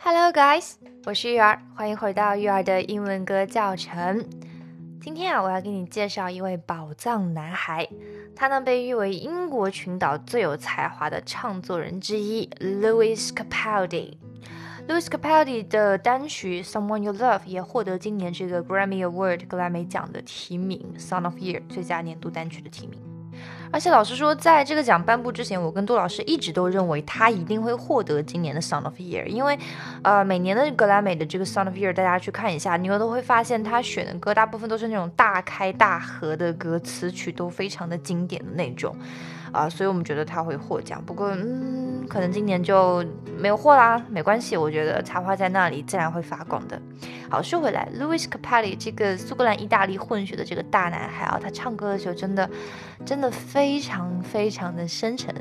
Hello, guys，我是玉儿，欢迎回到玉儿的英文歌教程。今天啊，我要给你介绍一位宝藏男孩，他呢被誉为英国群岛最有才华的唱作人之一，Louis Capaldi。Louis Capaldi 的单曲《Someone You Love》也获得今年这个 Grammy Award 格莱美奖的提名，Son of Year 最佳年度单曲的提名。而且老实说，在这个奖颁布之前，我跟杜老师一直都认为他一定会获得今年的 Sound of Year，因为，呃，每年的格莱美的这个 Sound of Year，大家去看一下，你们都会发现他选的歌大部分都是那种大开大合的歌，词曲都非常的经典的那种。啊，所以我们觉得他会获奖，不过嗯，可能今年就没有获啦，没关系，我觉得才华在那里，自然会发光的。好，说回来，Louis Capaldi 这个苏格兰意大利混血的这个大男孩啊，他唱歌的时候真的，真的非常非常的深沉，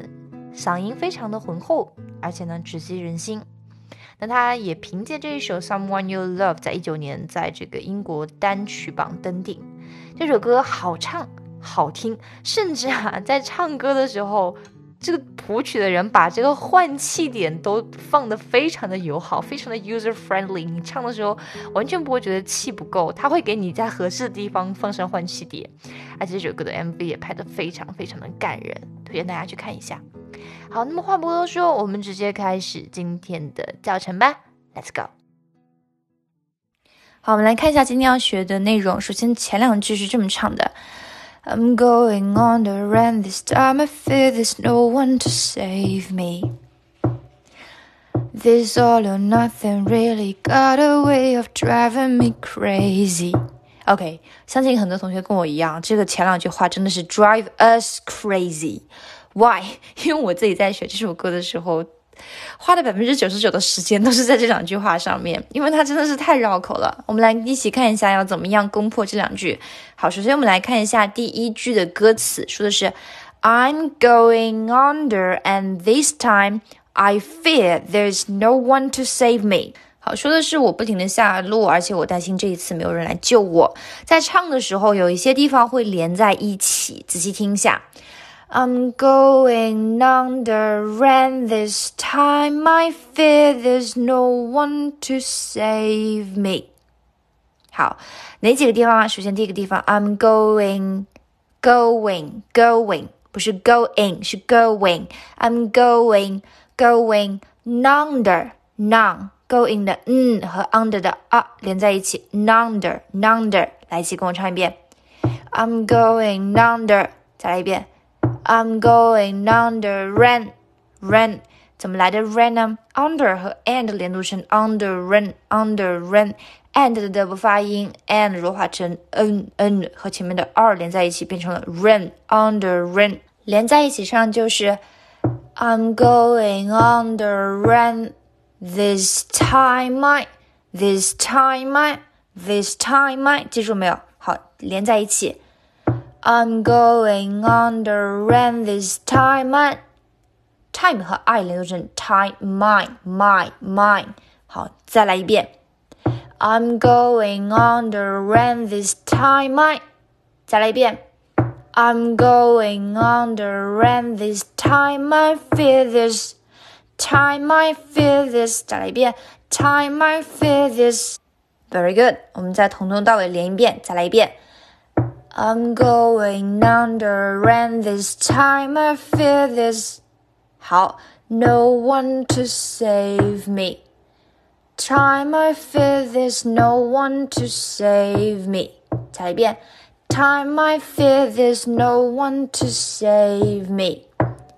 嗓音非常的浑厚，而且呢，直击人心。那他也凭借这一首 Someone You Love，在一九年在这个英国单曲榜登顶。这首歌好唱。好听，甚至啊，在唱歌的时候，这个谱曲的人把这个换气点都放得非常的友好，非常的 user friendly。你唱的时候完全不会觉得气不够，他会给你在合适的地方放上换气点。而且这首歌的 MV 也拍得非常非常的感人，推荐大家去看一下。好，那么话不多说，我们直接开始今天的教程吧，Let's go。好，我们来看一下今天要学的内容。首先前两句是这么唱的。I'm going on the run this time. I fear there's no one to save me. This all or nothing really got a way of driving me crazy. OK，相信很多同学跟我一样，这个前两句话真的是 drive us crazy。Why？因为我自己在学这首歌的时候。 花的百分之九十九的时间都是在这两句话上面，因为它真的是太绕口了。我们来一起看一下要怎么样攻破这两句。好，首先我们来看一下第一句的歌词，说的是 "I'm going under, and this time I fear there's no one to save me." 好，说的是我不停的下落，而且我担心这一次没有人来救我。在唱的时候，有一些地方会连在一起，仔细听一下。I'm going under, and this time I fear there's no one to save me. 好，哪几个地方啊？首先第一个地方，I'm going, going, going，不是 going，是 going。I'm going, going under, none。going 的嗯和 under 的啊连在一起，under, under。来，一起跟我唱一遍。I'm going under，再来一遍。 I'm going under rain rain 怎么来的 rain 呢？under 和 and 连读成 under rain under rain and 的不发音 and 弱化成 n n 和前面的 r 连在一起变成了 rain under rain 连在一起唱就是 I'm going under rain this time I this time I this time I 记住没有？好，连在一起。 I'm going under rain this time. I time 和 I 连读成 time mine mine mine。好，再来一遍。I'm going under rain this time. I 再来一遍。I'm going under rain this time. I feel this time. I feel this。再来一遍。Time I feel this。Very good。我们再从头到尾连一遍，再来一遍。 I'm going under, and this time I fear there's 好，no one to save me. Time I fear there's no one to save me. 再来一遍，Time I fear there's no one to save me.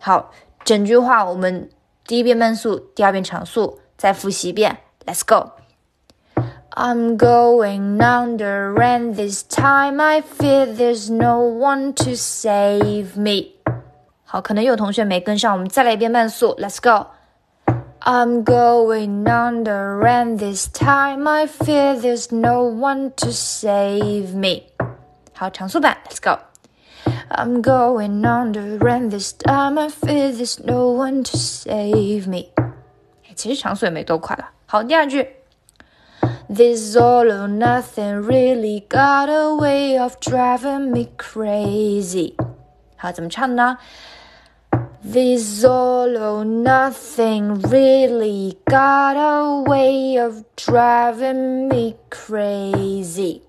好，整句话我们第一遍慢速，第二遍长速，再复习一遍。Let's go. I'm going under, and this time I fear there's no one to save me. 好，可能有同学没跟上，我们再来一遍慢速。Let's go. I'm going under, and this time I fear there's no one to save me. 好，长速版，Let's go. I'm going under, and this time I fear there's no one to save me. 其实长速也没多快了。好，第二句。 this all or nothing really got a way of driving me crazy。好，怎么唱呢 This all or nothing really got a way of driving me crazy.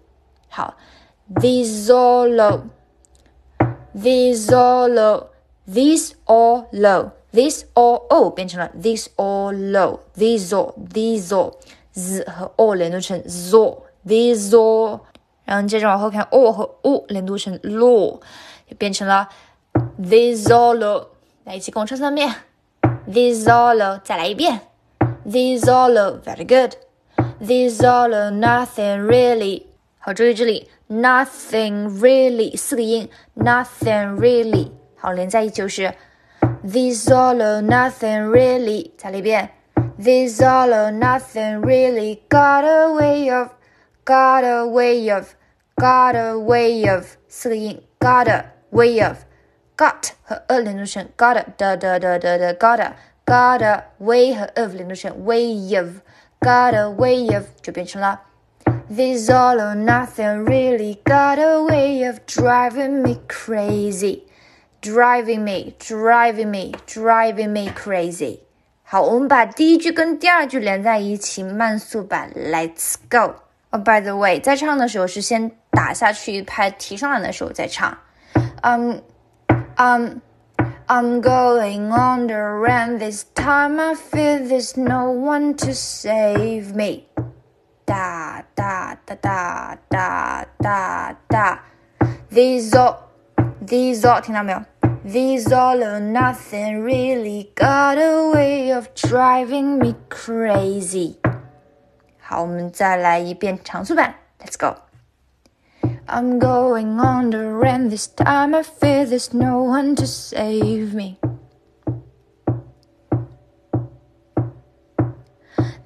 好，this all or this all or this all low this all o 变成了 this all low this all this all Z 和 o 连读成 zo，thiso，然后接着往后看 o 和 u 连读成 law，就变成了 thisolo。来，一起跟我唱三遍。This all，再来一遍。This all，very good。This all，nothing really。好，注意这里，nothing really 四个音，nothing really。好，连在一起就是 This all，nothing really。再来一遍。This all，nothing really got a way of，got a way of，got a way of 四个音，got a way of。got 和 a 连读成 got da da da da da got got a way 和 of 连读成 way of got a way of 就变成了 This all or nothing really got a way of driving me crazy, driving me, driving me, driving me crazy. 好，我们把第一句跟第二句连在一起，慢速版，Let's go。哦、oh,，by the way，在唱的时候是先打下去一拍，提上来的时候再唱。嗯、um,。I'm I'm going on the run this time. I feel there's no one to save me. Da da da da da da da. These all these all 听到没有 ？These all or nothing really got a way of driving me crazy. 好，我们再来一遍长速版。Let's go. I'm going on the run this time. I fear there's no one to save me.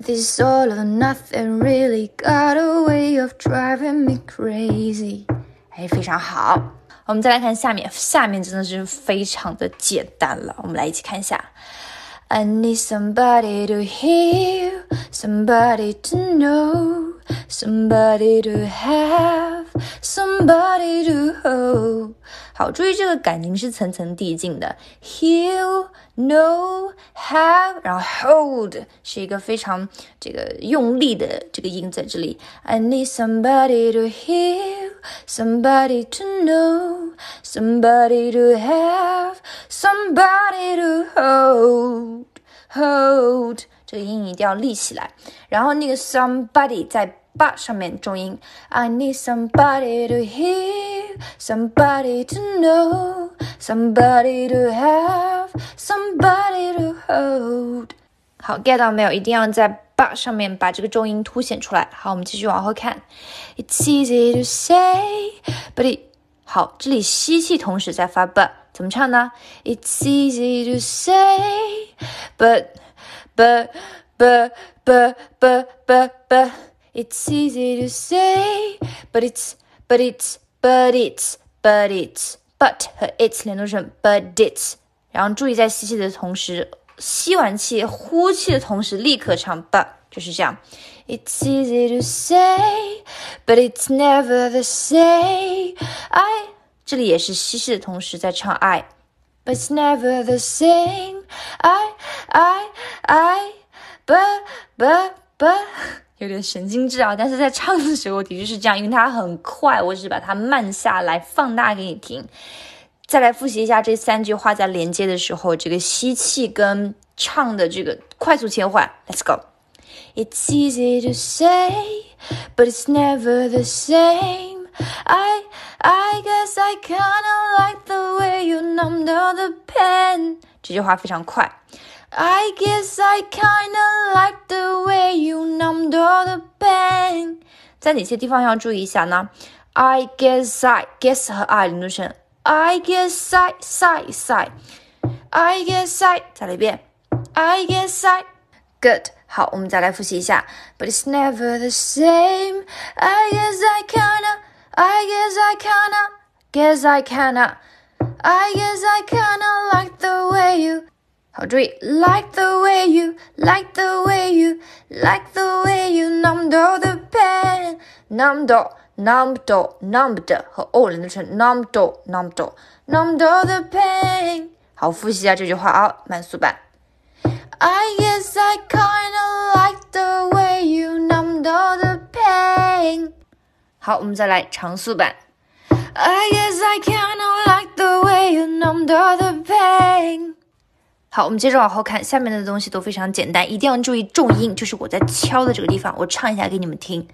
This all or nothing really got a way of driving me crazy. 哎，非常好。 我们再来看下面，下面真的是非常的简单了。我们来一起看一下。I need somebody to hear, somebody to know, somebody to have, somebody to hold。好，注意这个感情是层层递进的，heal, know, have，然后 hold 是一个非常这个用力的这个音在这里。I need somebody to heal, somebody to know, somebody to have, somebody to hold, hold 这个音一定要立起来，然后那个 somebody 在 ba 上面重音。I need somebody to hear, somebody to know, somebody to have, somebody to hold。好，get 到没有？一定要在 ba 上面把这个重音凸显出来。好，我们继续往后看。It's easy to say, but it 好，这里吸气同时在发 but，怎么唱呢？It's easy to say, but but but but but but but it's easy to say, but it's, but it's, but it's, but it's, but 和 it's 连读成 but it's，然后注意在吸气的同时，吸完气呼气的同时立刻唱吧就是这样。It's easy to say, but it's never the same. I 这里也是吸气的同时在唱 I, but it's never the same. I, I, I, but, but, but. 有点神经质啊，但是在唱的时候的确是这样，因为它很快，我只是把它慢下来，放大给你听。再来复习一下这三句话在连接的时候，这个吸气跟唱的这个快速切换。Let's go. It's easy to say, but it's never the same. I I guess I kinda like the way you numbed all the pain. 这句话非常快。I guess I kinda like the way you numbed all the pain。在哪些地方要注意一下呢？I guess I guess 和 I 连读成 I guess I sigh sigh。I guess I 再来一遍。I guess I good。好，我们再来复习一下。But it's never the same. I guess I kinda. I guess I kinda. Guess I kinda. I guess I kinda like the way you. 好，注意，like the way you, like the way you, like the way you numbed all the pain, numbed all, Numbed，numbed 和 all 连读成 numbed，numbed，numbed all the pain。好，复习一下这句话啊，慢速版。I guess I kinda like the way you numbed all the pain。好，我们再来长速版。I guess I kinda like the way you numbed all the pain。好，我们接着往后看，下面的东西都非常简单，一定要注意重音，就是我在敲的这个地方，我唱一下给你们听。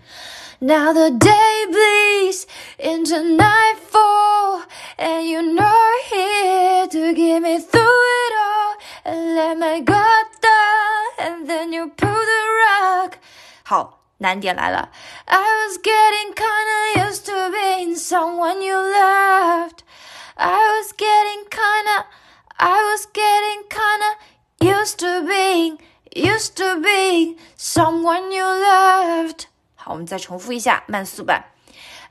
Now the day bleeds into nightfall, and you're not here to get me through it all. And let my guard down, and then you pull the rug. 好，难点来了。I was getting kinda used to being someone you loved. I was getting kinda, I was getting kinda used to being, used to being someone you loved. 好，我们再重复一下慢速版。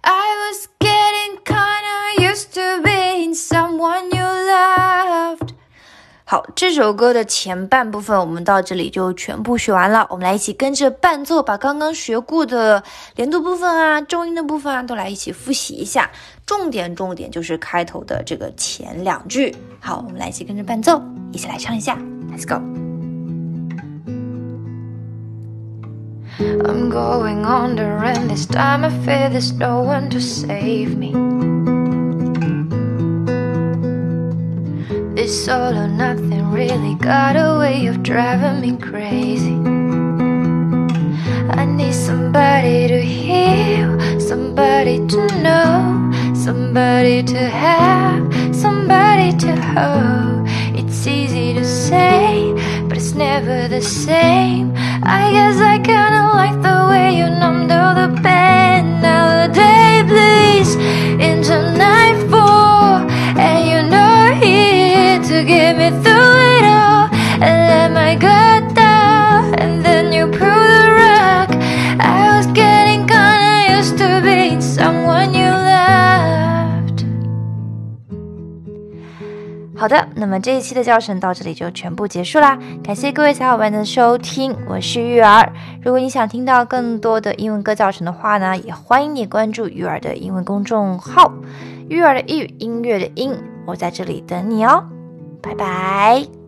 I was getting kinda used to being someone you loved。好，这首歌的前半部分我们到这里就全部学完了。我们来一起跟着伴奏，把刚刚学过的连读部分啊、重音的部分啊，都来一起复习一下。重点重点就是开头的这个前两句。好，我们来一起跟着伴奏，一起来唱一下。Let's go。I'm going under, and this time I fear there's no one to save me. This all or nothing really got a way of driving me crazy. I need somebody to heal, somebody to know, somebody to have, somebody to hold. It's easy to say, but it's never the same. I guess I kinda like the way you numbed all the pain. Now the day bleeds 那么这一期的教程到这里就全部结束啦，感谢各位小伙伴的收听，我是玉儿。如果你想听到更多的英文歌教程的话呢，也欢迎你关注玉儿的英文公众号“玉儿的玉音乐的音”，我在这里等你哦，拜拜。